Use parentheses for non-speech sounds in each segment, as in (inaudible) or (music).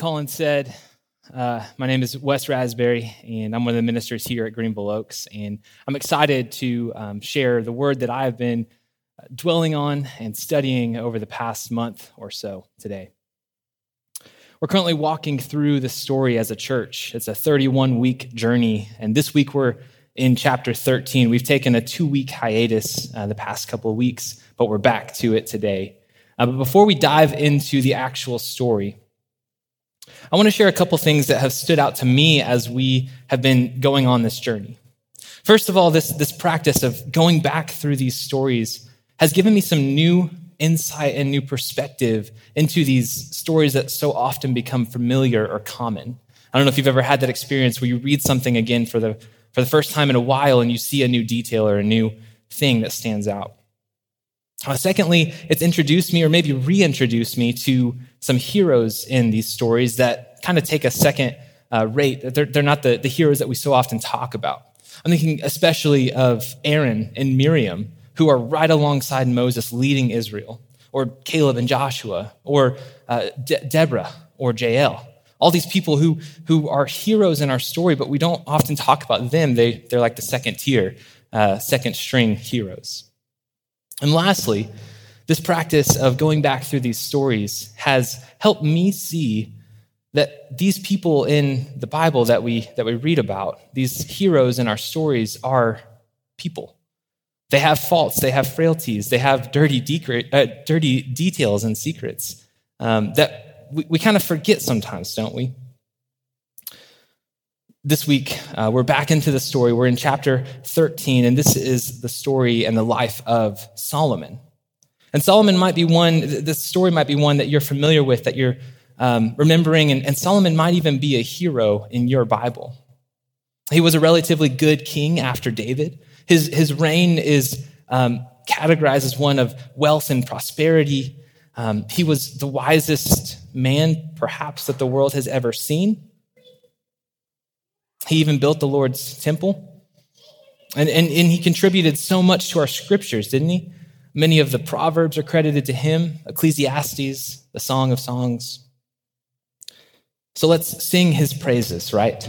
Colin said, uh, my name is Wes Raspberry, and I'm one of the ministers here at Greenville Oaks. And I'm excited to um, share the word that I've been uh, dwelling on and studying over the past month or so today. We're currently walking through the story as a church. It's a 31 week journey, and this week we're in chapter 13. We've taken a two week hiatus uh, the past couple of weeks, but we're back to it today. Uh, but before we dive into the actual story, I want to share a couple things that have stood out to me as we have been going on this journey. First of all, this, this practice of going back through these stories has given me some new insight and new perspective into these stories that so often become familiar or common. I don't know if you've ever had that experience where you read something again for the, for the first time in a while and you see a new detail or a new thing that stands out. Uh, secondly, it's introduced me or maybe reintroduced me to some heroes in these stories that kind of take a second uh, rate. They're, they're not the, the heroes that we so often talk about. I'm thinking especially of Aaron and Miriam, who are right alongside Moses leading Israel, or Caleb and Joshua, or uh, De- Deborah or Jael. All these people who, who are heroes in our story, but we don't often talk about them. They, they're like the second tier, uh, second string heroes. And lastly, this practice of going back through these stories has helped me see that these people in the Bible that we, that we read about, these heroes in our stories, are people. They have faults, they have frailties, they have dirty, de- uh, dirty details and secrets um, that we, we kind of forget sometimes, don't we? This week, uh, we're back into the story. We're in chapter 13, and this is the story and the life of Solomon. And Solomon might be one, this story might be one that you're familiar with, that you're um, remembering, and, and Solomon might even be a hero in your Bible. He was a relatively good king after David. His, his reign is um, categorized as one of wealth and prosperity. Um, he was the wisest man, perhaps, that the world has ever seen. He even built the Lord's temple. And, and, and he contributed so much to our scriptures, didn't he? Many of the Proverbs are credited to him, Ecclesiastes, the Song of Songs. So let's sing his praises, right?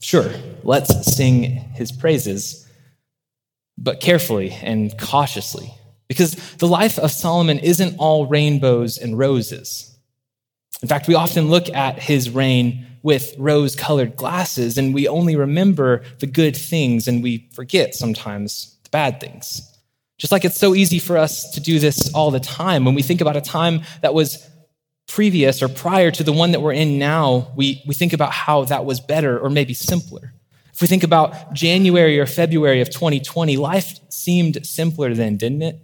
Sure, let's sing his praises, but carefully and cautiously, because the life of Solomon isn't all rainbows and roses. In fact, we often look at his reign with rose colored glasses and we only remember the good things and we forget sometimes the bad things. Just like it's so easy for us to do this all the time. When we think about a time that was previous or prior to the one that we're in now, we, we think about how that was better or maybe simpler. If we think about January or February of 2020, life seemed simpler then, didn't it?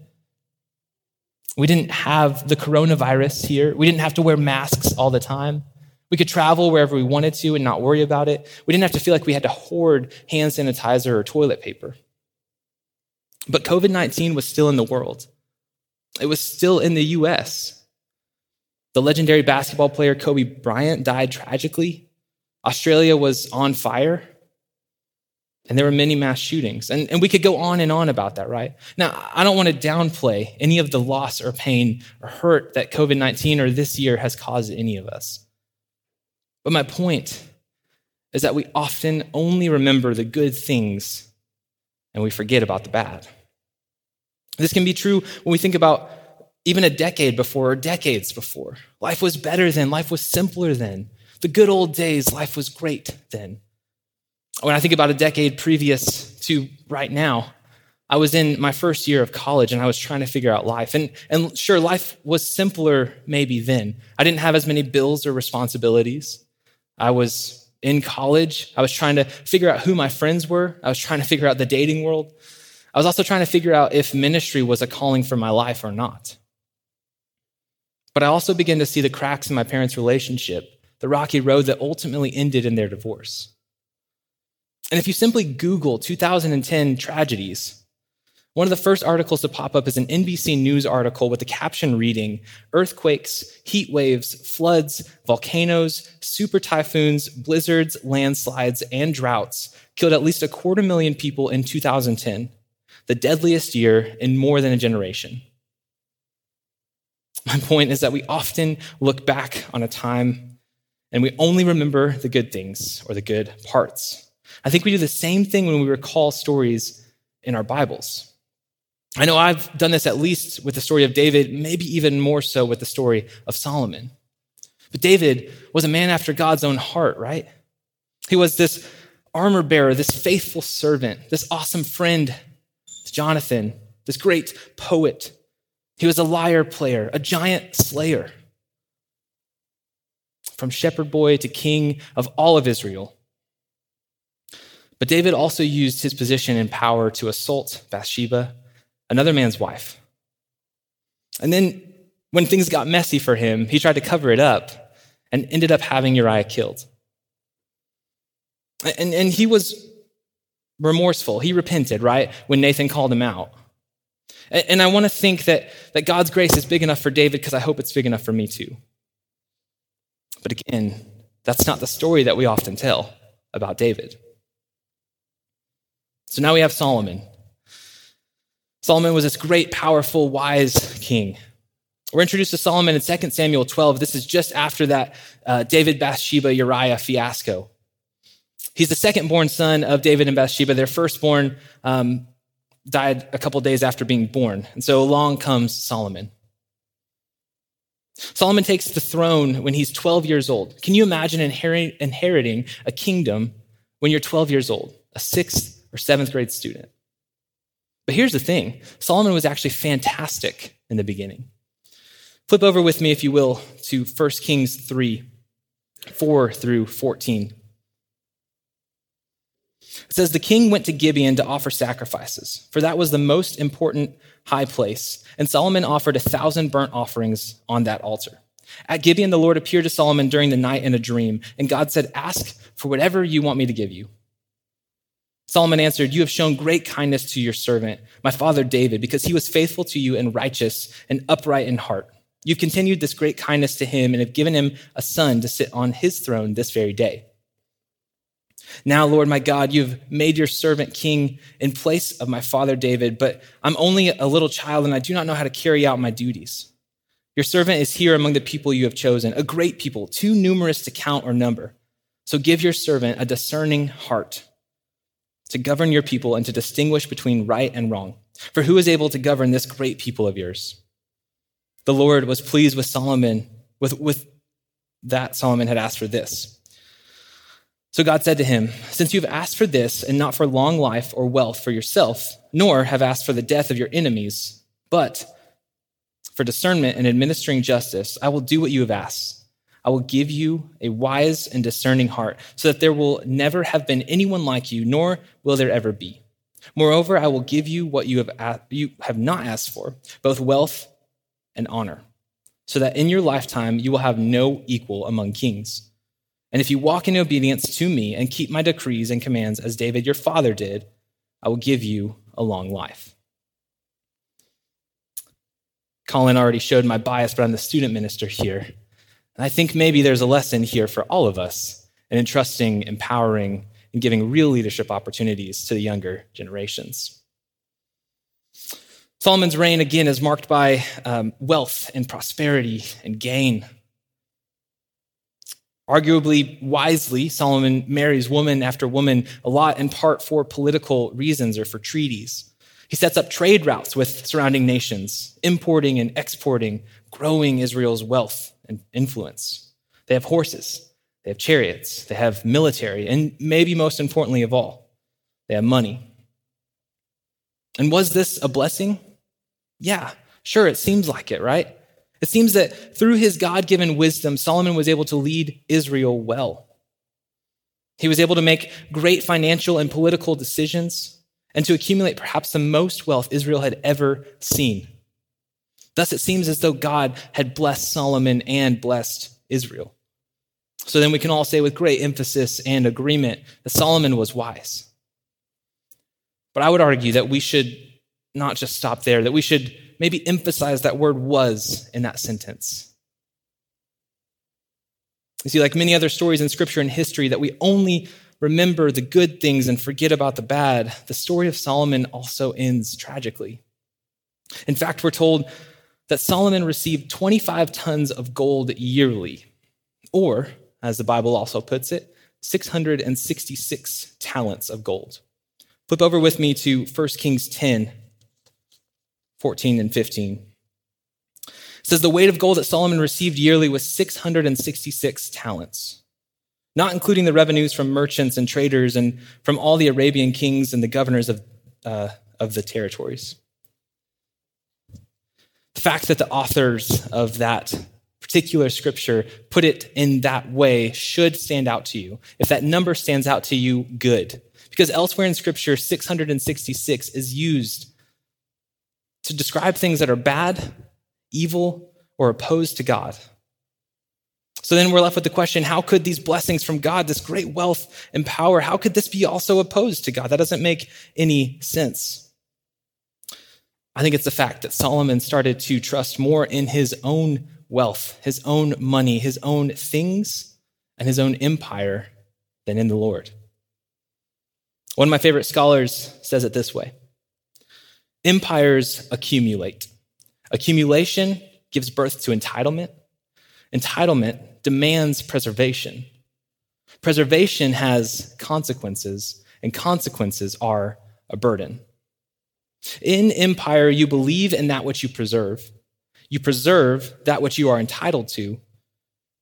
We didn't have the coronavirus here. We didn't have to wear masks all the time. We could travel wherever we wanted to and not worry about it. We didn't have to feel like we had to hoard hand sanitizer or toilet paper. But COVID 19 was still in the world, it was still in the US. The legendary basketball player Kobe Bryant died tragically. Australia was on fire. And there were many mass shootings. And, and we could go on and on about that, right? Now, I don't want to downplay any of the loss or pain or hurt that COVID 19 or this year has caused any of us. But my point is that we often only remember the good things and we forget about the bad. This can be true when we think about even a decade before or decades before. Life was better then, life was simpler then. The good old days, life was great then. When I think about a decade previous to right now, I was in my first year of college and I was trying to figure out life. And, and sure, life was simpler maybe then. I didn't have as many bills or responsibilities. I was in college. I was trying to figure out who my friends were. I was trying to figure out the dating world. I was also trying to figure out if ministry was a calling for my life or not. But I also began to see the cracks in my parents' relationship, the rocky road that ultimately ended in their divorce. And if you simply Google 2010 tragedies, one of the first articles to pop up is an NBC News article with the caption reading Earthquakes, heat waves, floods, volcanoes, super typhoons, blizzards, landslides, and droughts killed at least a quarter million people in 2010, the deadliest year in more than a generation. My point is that we often look back on a time and we only remember the good things or the good parts. I think we do the same thing when we recall stories in our Bibles. I know I've done this at least with the story of David, maybe even more so with the story of Solomon. But David was a man after God's own heart, right? He was this armor bearer, this faithful servant, this awesome friend to Jonathan, this great poet. He was a lyre player, a giant slayer. From shepherd boy to king of all of Israel. But David also used his position and power to assault Bathsheba another man's wife. And then when things got messy for him, he tried to cover it up and ended up having Uriah killed. And, and he was remorseful. He repented, right? When Nathan called him out. And, and I want to think that, that God's grace is big enough for David because I hope it's big enough for me too. But again, that's not the story that we often tell about David. So now we have Solomon. Solomon was this great, powerful, wise king. We're introduced to Solomon in 2 Samuel 12. This is just after that uh, David, Bathsheba, Uriah fiasco. He's the second born son of David and Bathsheba. Their firstborn um, died a couple days after being born. And so along comes Solomon. Solomon takes the throne when he's 12 years old. Can you imagine inherit, inheriting a kingdom when you're 12 years old, a sixth or seventh grade student? But here's the thing Solomon was actually fantastic in the beginning. Flip over with me, if you will, to 1 Kings 3 4 through 14. It says, The king went to Gibeon to offer sacrifices, for that was the most important high place. And Solomon offered a thousand burnt offerings on that altar. At Gibeon, the Lord appeared to Solomon during the night in a dream, and God said, Ask for whatever you want me to give you. Solomon answered, You have shown great kindness to your servant, my father David, because he was faithful to you and righteous and upright in heart. You've continued this great kindness to him and have given him a son to sit on his throne this very day. Now, Lord my God, you've made your servant king in place of my father David, but I'm only a little child and I do not know how to carry out my duties. Your servant is here among the people you have chosen, a great people, too numerous to count or number. So give your servant a discerning heart to govern your people and to distinguish between right and wrong. For who is able to govern this great people of yours? The Lord was pleased with Solomon, with, with that Solomon had asked for this. So God said to him, Since you've asked for this and not for long life or wealth for yourself, nor have asked for the death of your enemies, but for discernment and administering justice, I will do what you have asked. I will give you a wise and discerning heart, so that there will never have been anyone like you, nor will there ever be. Moreover, I will give you what you have, you have not asked for, both wealth and honor, so that in your lifetime you will have no equal among kings. And if you walk in obedience to me and keep my decrees and commands as David your father did, I will give you a long life. Colin already showed my bias, but I'm the student minister here. And I think maybe there's a lesson here for all of us in entrusting, empowering, and giving real leadership opportunities to the younger generations. Solomon's reign, again, is marked by um, wealth and prosperity and gain. Arguably, wisely, Solomon marries woman after woman a lot in part for political reasons or for treaties. He sets up trade routes with surrounding nations, importing and exporting, growing Israel's wealth and influence. They have horses, they have chariots, they have military, and maybe most importantly of all, they have money. And was this a blessing? Yeah, sure, it seems like it, right? It seems that through his God given wisdom, Solomon was able to lead Israel well. He was able to make great financial and political decisions and to accumulate perhaps the most wealth Israel had ever seen. Thus, it seems as though God had blessed Solomon and blessed Israel. So then we can all say with great emphasis and agreement that Solomon was wise. But I would argue that we should not just stop there, that we should maybe emphasize that word was in that sentence. You see, like many other stories in scripture and history, that we only remember the good things and forget about the bad, the story of Solomon also ends tragically. In fact, we're told that Solomon received 25 tons of gold yearly, or, as the Bible also puts it, 666 talents of gold. Flip over with me to 1 Kings 10, 14 and 15. It says the weight of gold that Solomon received yearly was 666 talents, not including the revenues from merchants and traders and from all the Arabian kings and the governors of, uh, of the territories. The fact that the authors of that particular scripture put it in that way should stand out to you. If that number stands out to you, good. Because elsewhere in scripture, 666 is used to describe things that are bad, evil, or opposed to God. So then we're left with the question how could these blessings from God, this great wealth and power, how could this be also opposed to God? That doesn't make any sense. I think it's the fact that Solomon started to trust more in his own wealth, his own money, his own things, and his own empire than in the Lord. One of my favorite scholars says it this way Empires accumulate. Accumulation gives birth to entitlement. Entitlement demands preservation. Preservation has consequences, and consequences are a burden. In empire, you believe in that which you preserve. You preserve that which you are entitled to,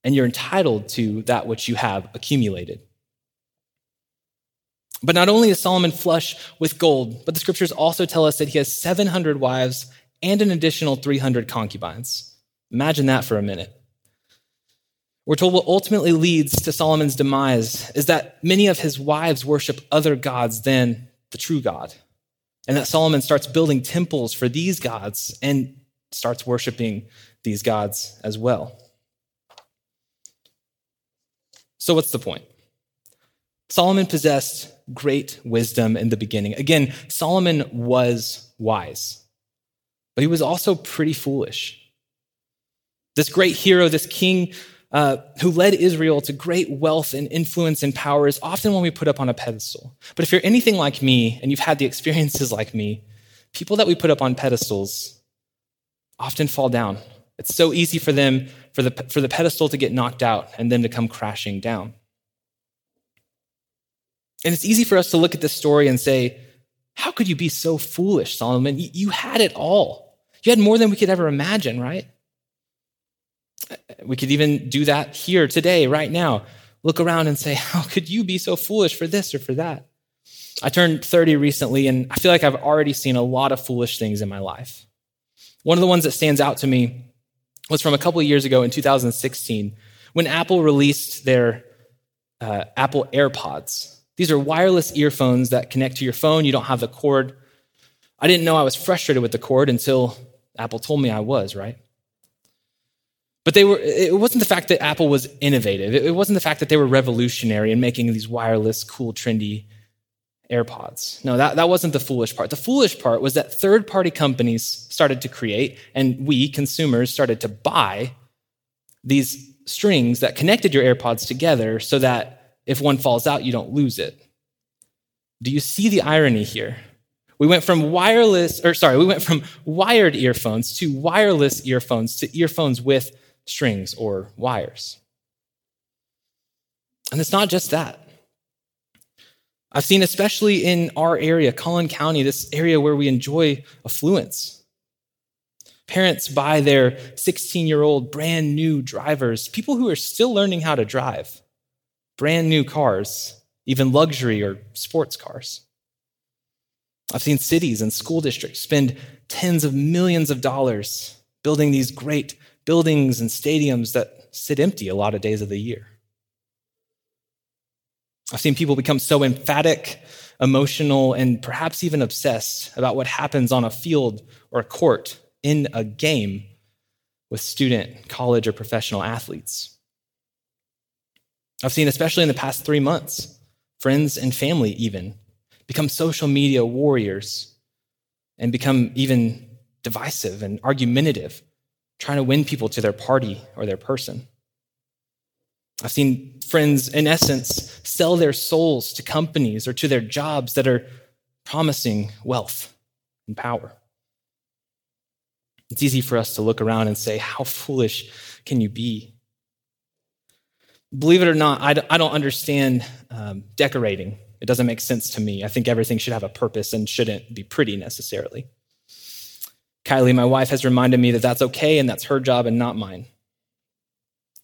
and you're entitled to that which you have accumulated. But not only is Solomon flush with gold, but the scriptures also tell us that he has 700 wives and an additional 300 concubines. Imagine that for a minute. We're told what ultimately leads to Solomon's demise is that many of his wives worship other gods than the true God. And that Solomon starts building temples for these gods and starts worshiping these gods as well. So, what's the point? Solomon possessed great wisdom in the beginning. Again, Solomon was wise, but he was also pretty foolish. This great hero, this king uh, who led Israel to great wealth and influence and power, is often one we put up on a pedestal. But if you're anything like me and you've had the experiences like me, people that we put up on pedestals often fall down. It's so easy for them, for the, for the pedestal to get knocked out and then to come crashing down. And it's easy for us to look at this story and say, How could you be so foolish, Solomon? You had it all. You had more than we could ever imagine, right? We could even do that here today, right now. Look around and say, (laughs) How could you be so foolish for this or for that? I turned 30 recently, and I feel like I've already seen a lot of foolish things in my life. One of the ones that stands out to me was from a couple years ago in 2016 when Apple released their uh, Apple AirPods. These are wireless earphones that connect to your phone. You don't have the cord. I didn't know I was frustrated with the cord until Apple told me I was, right? But they were, it wasn't the fact that Apple was innovative. It wasn't the fact that they were revolutionary in making these wireless, cool, trendy AirPods. No, that, that wasn't the foolish part. The foolish part was that third party companies started to create, and we, consumers, started to buy these strings that connected your AirPods together so that if one falls out, you don't lose it. Do you see the irony here? We went from wireless, or sorry, we went from wired earphones to wireless earphones to earphones with strings or wires. And it's not just that. I've seen, especially in our area, Collin County, this area where we enjoy affluence. Parents buy their 16 year old brand new drivers, people who are still learning how to drive, brand new cars, even luxury or sports cars. I've seen cities and school districts spend tens of millions of dollars building these great buildings and stadiums that sit empty a lot of days of the year. I've seen people become so emphatic, emotional, and perhaps even obsessed about what happens on a field or a court in a game with student, college, or professional athletes. I've seen, especially in the past three months, friends and family even become social media warriors and become even divisive and argumentative, trying to win people to their party or their person. I've seen friends, in essence, sell their souls to companies or to their jobs that are promising wealth and power. It's easy for us to look around and say, How foolish can you be? Believe it or not, I don't understand um, decorating. It doesn't make sense to me. I think everything should have a purpose and shouldn't be pretty necessarily. Kylie, my wife, has reminded me that that's okay and that's her job and not mine.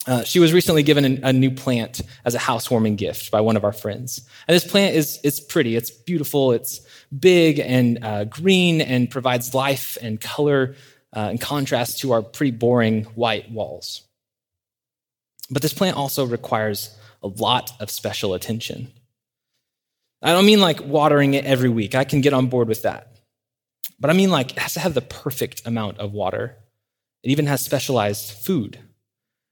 Uh, she was recently given a, a, new plant as a housewarming gift by one of our friends. And this plant is it's pretty, it's beautiful, it's big and uh, green and provides life and color uh, in contrast to our pretty boring white walls. But this plant also requires a lot of special attention. I don't mean like watering it every week, I can get on board with that. But I mean like it has to have the perfect amount of water. It even has specialized food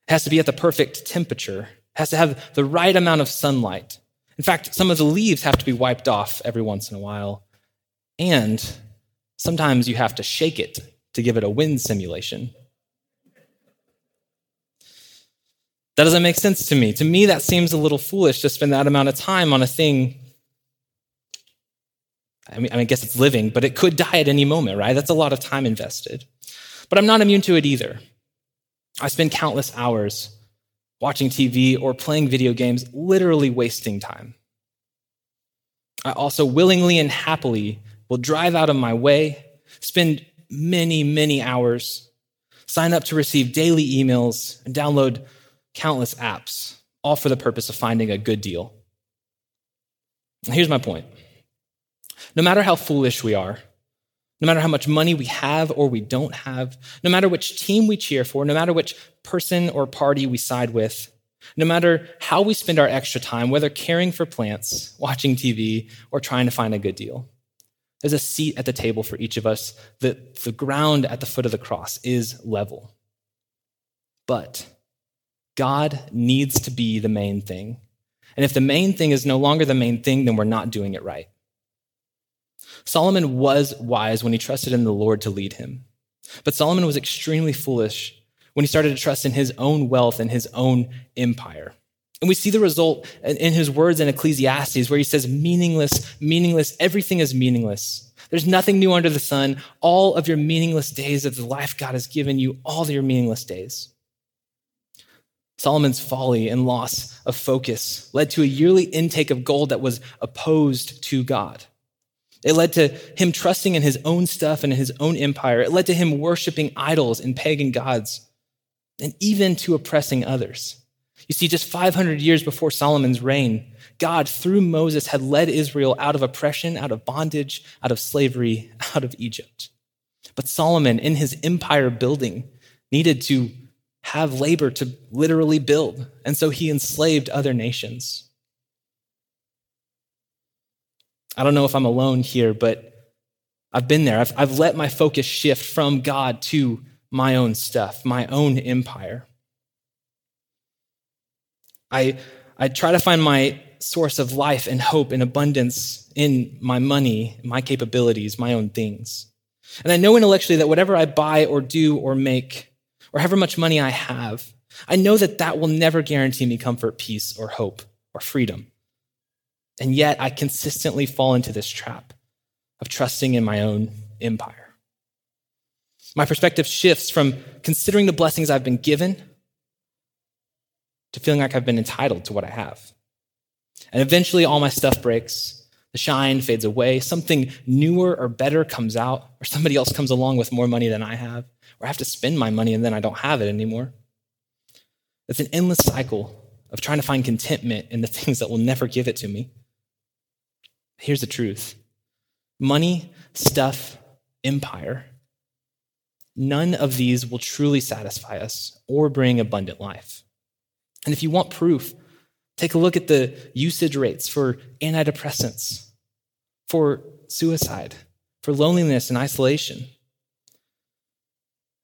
it has to be at the perfect temperature. It has to have the right amount of sunlight. In fact, some of the leaves have to be wiped off every once in a while. And sometimes you have to shake it to give it a wind simulation. That doesn't make sense to me. To me, that seems a little foolish to spend that amount of time on a thing. I mean, I guess it's living, but it could die at any moment, right? That's a lot of time invested. But I'm not immune to it either. I spend countless hours watching TV or playing video games, literally wasting time. I also willingly and happily will drive out of my way, spend many, many hours, sign up to receive daily emails, and download countless apps, all for the purpose of finding a good deal. Here's my point no matter how foolish we are, no matter how much money we have or we don't have, no matter which team we cheer for, no matter which person or party we side with, no matter how we spend our extra time, whether caring for plants, watching TV, or trying to find a good deal. There's a seat at the table for each of us. The, the ground at the foot of the cross is level. But God needs to be the main thing. And if the main thing is no longer the main thing, then we're not doing it right. Solomon was wise when he trusted in the Lord to lead him. But Solomon was extremely foolish when he started to trust in his own wealth and his own empire. And we see the result in his words in Ecclesiastes, where he says, meaningless, meaningless, everything is meaningless. There's nothing new under the sun. All of your meaningless days of the life God has given you, all your meaningless days. Solomon's folly and loss of focus led to a yearly intake of gold that was opposed to God. It led to him trusting in his own stuff and his own empire. It led to him worshiping idols and pagan gods, and even to oppressing others. You see, just 500 years before Solomon's reign, God, through Moses, had led Israel out of oppression, out of bondage, out of slavery, (laughs) out of Egypt. But Solomon, in his empire building, needed to have labor to literally build. And so he enslaved other nations. I don't know if I'm alone here, but I've been there. I've, I've let my focus shift from God to my own stuff, my own empire. I, I try to find my source of life and hope and abundance in my money, my capabilities, my own things. And I know intellectually that whatever I buy or do or make, or however much money I have, I know that that will never guarantee me comfort, peace, or hope, or freedom. And yet I consistently fall into this trap of trusting in my own empire. My perspective shifts from considering the blessings I've been given to feeling like I've been entitled to what I have. And eventually all my stuff breaks, the shine fades away, something newer or better comes out, or somebody else comes along with more money than I have, or I have to spend my money and then I don't have it anymore. It's an endless cycle of trying to find contentment in the (laughs) things that will never give it to me. Here's the truth money, stuff, empire, none of these will truly satisfy us or bring abundant life. And if you want proof, take a look at the usage rates for antidepressants, for suicide, for loneliness and isolation.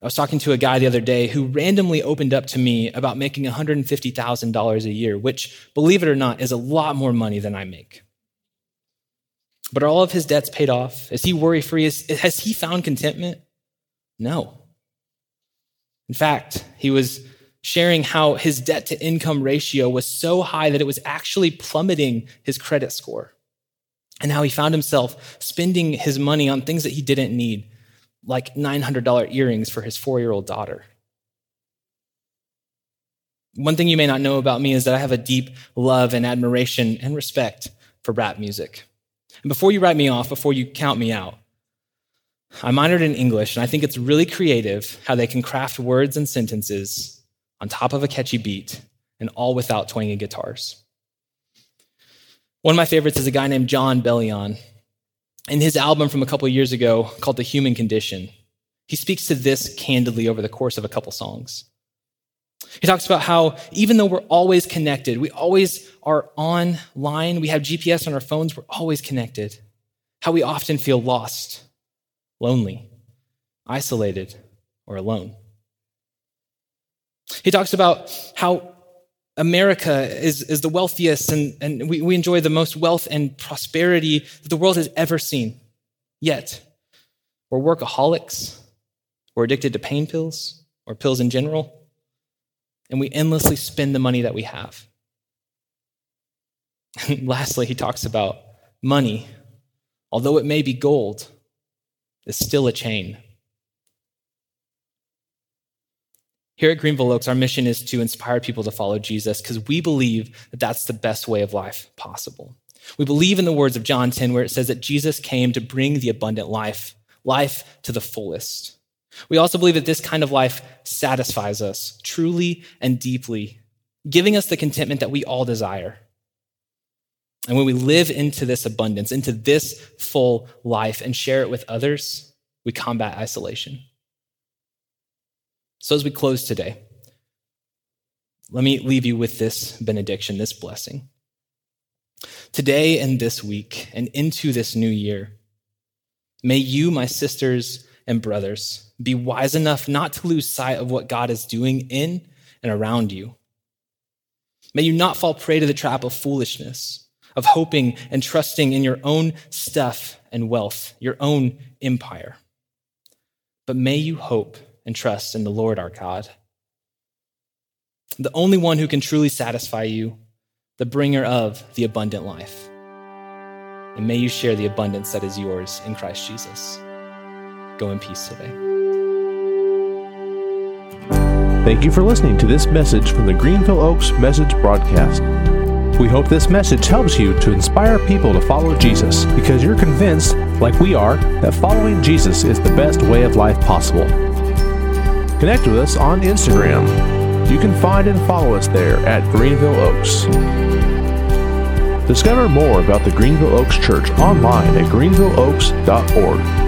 I was talking to a guy the other day who randomly opened up to me about making $150,000 a year, which, believe it or not, is a lot more money than I make. But are all of his debts paid off? Is he worry free? Has he found contentment? No. In fact, he was sharing how his debt to income ratio was so high that it was actually plummeting his credit score. And how he found himself spending his money on things that he didn't need like $900 earrings for his four year old daughter. One thing you may not know about me is that I have a deep love and admiration and respect for rap music. And before you write me off, before you count me out, I minored in English, and I think it's really creative how they can craft words and sentences on top of a catchy beat and all without twanging guitars. One of my favorites is a guy named Jon Bellion in his album from a couple years ago called The Human Condition, he speaks to this candidly over the course of a couple songs. He talks about how even though we're always connected, we always are online, we have GPS on our phones, we're always connected, how we often feel lost, lonely, isolated, or alone. He talks about how America is, is the wealthiest and, and we, we enjoy the most wealth and prosperity that the world has ever seen. Yet, we're workaholics, we're addicted to pain pills or pills in general, and we endlessly spend the money that we have. And (laughs) lastly, he talks about money, although it may be gold, it's still a chain. Here at Greenville Oaks, our mission is to inspire people to follow Jesus because we believe that that's the best way of life possible. We believe in the words of John 10, where it says that Jesus came to bring the abundant life, life to the fullest. We also believe that this kind of life satisfies us truly and deeply, giving us the contentment that we all desire. And when we live into this abundance, into this full life, and share it with others, we combat isolation. So, as we close today, let me leave you with this benediction, this blessing. Today and this week, and into this new year, may you, my sisters and brothers, be wise enough not to lose sight of what God is doing in and around you. May you not fall prey to the trap of foolishness, of hoping and trusting in your own stuff and wealth, your own empire. But may you hope and trust in the Lord our God. The only one who can truly satisfy you, the bringer of the abundant life. And may you share the abundance that is yours in Christ Jesus. Go in peace today. Thank you for listening to this message from the Greenville Oaks Message Broadcast. We hope this message helps you to inspire people to follow Jesus because you're convinced, like we are, that following Jesus is the best way of life possible. Connect with us on Instagram. You can find and follow us there at Greenville Oaks. Discover more about the Greenville Oaks Church online at greenvilleoaks.org.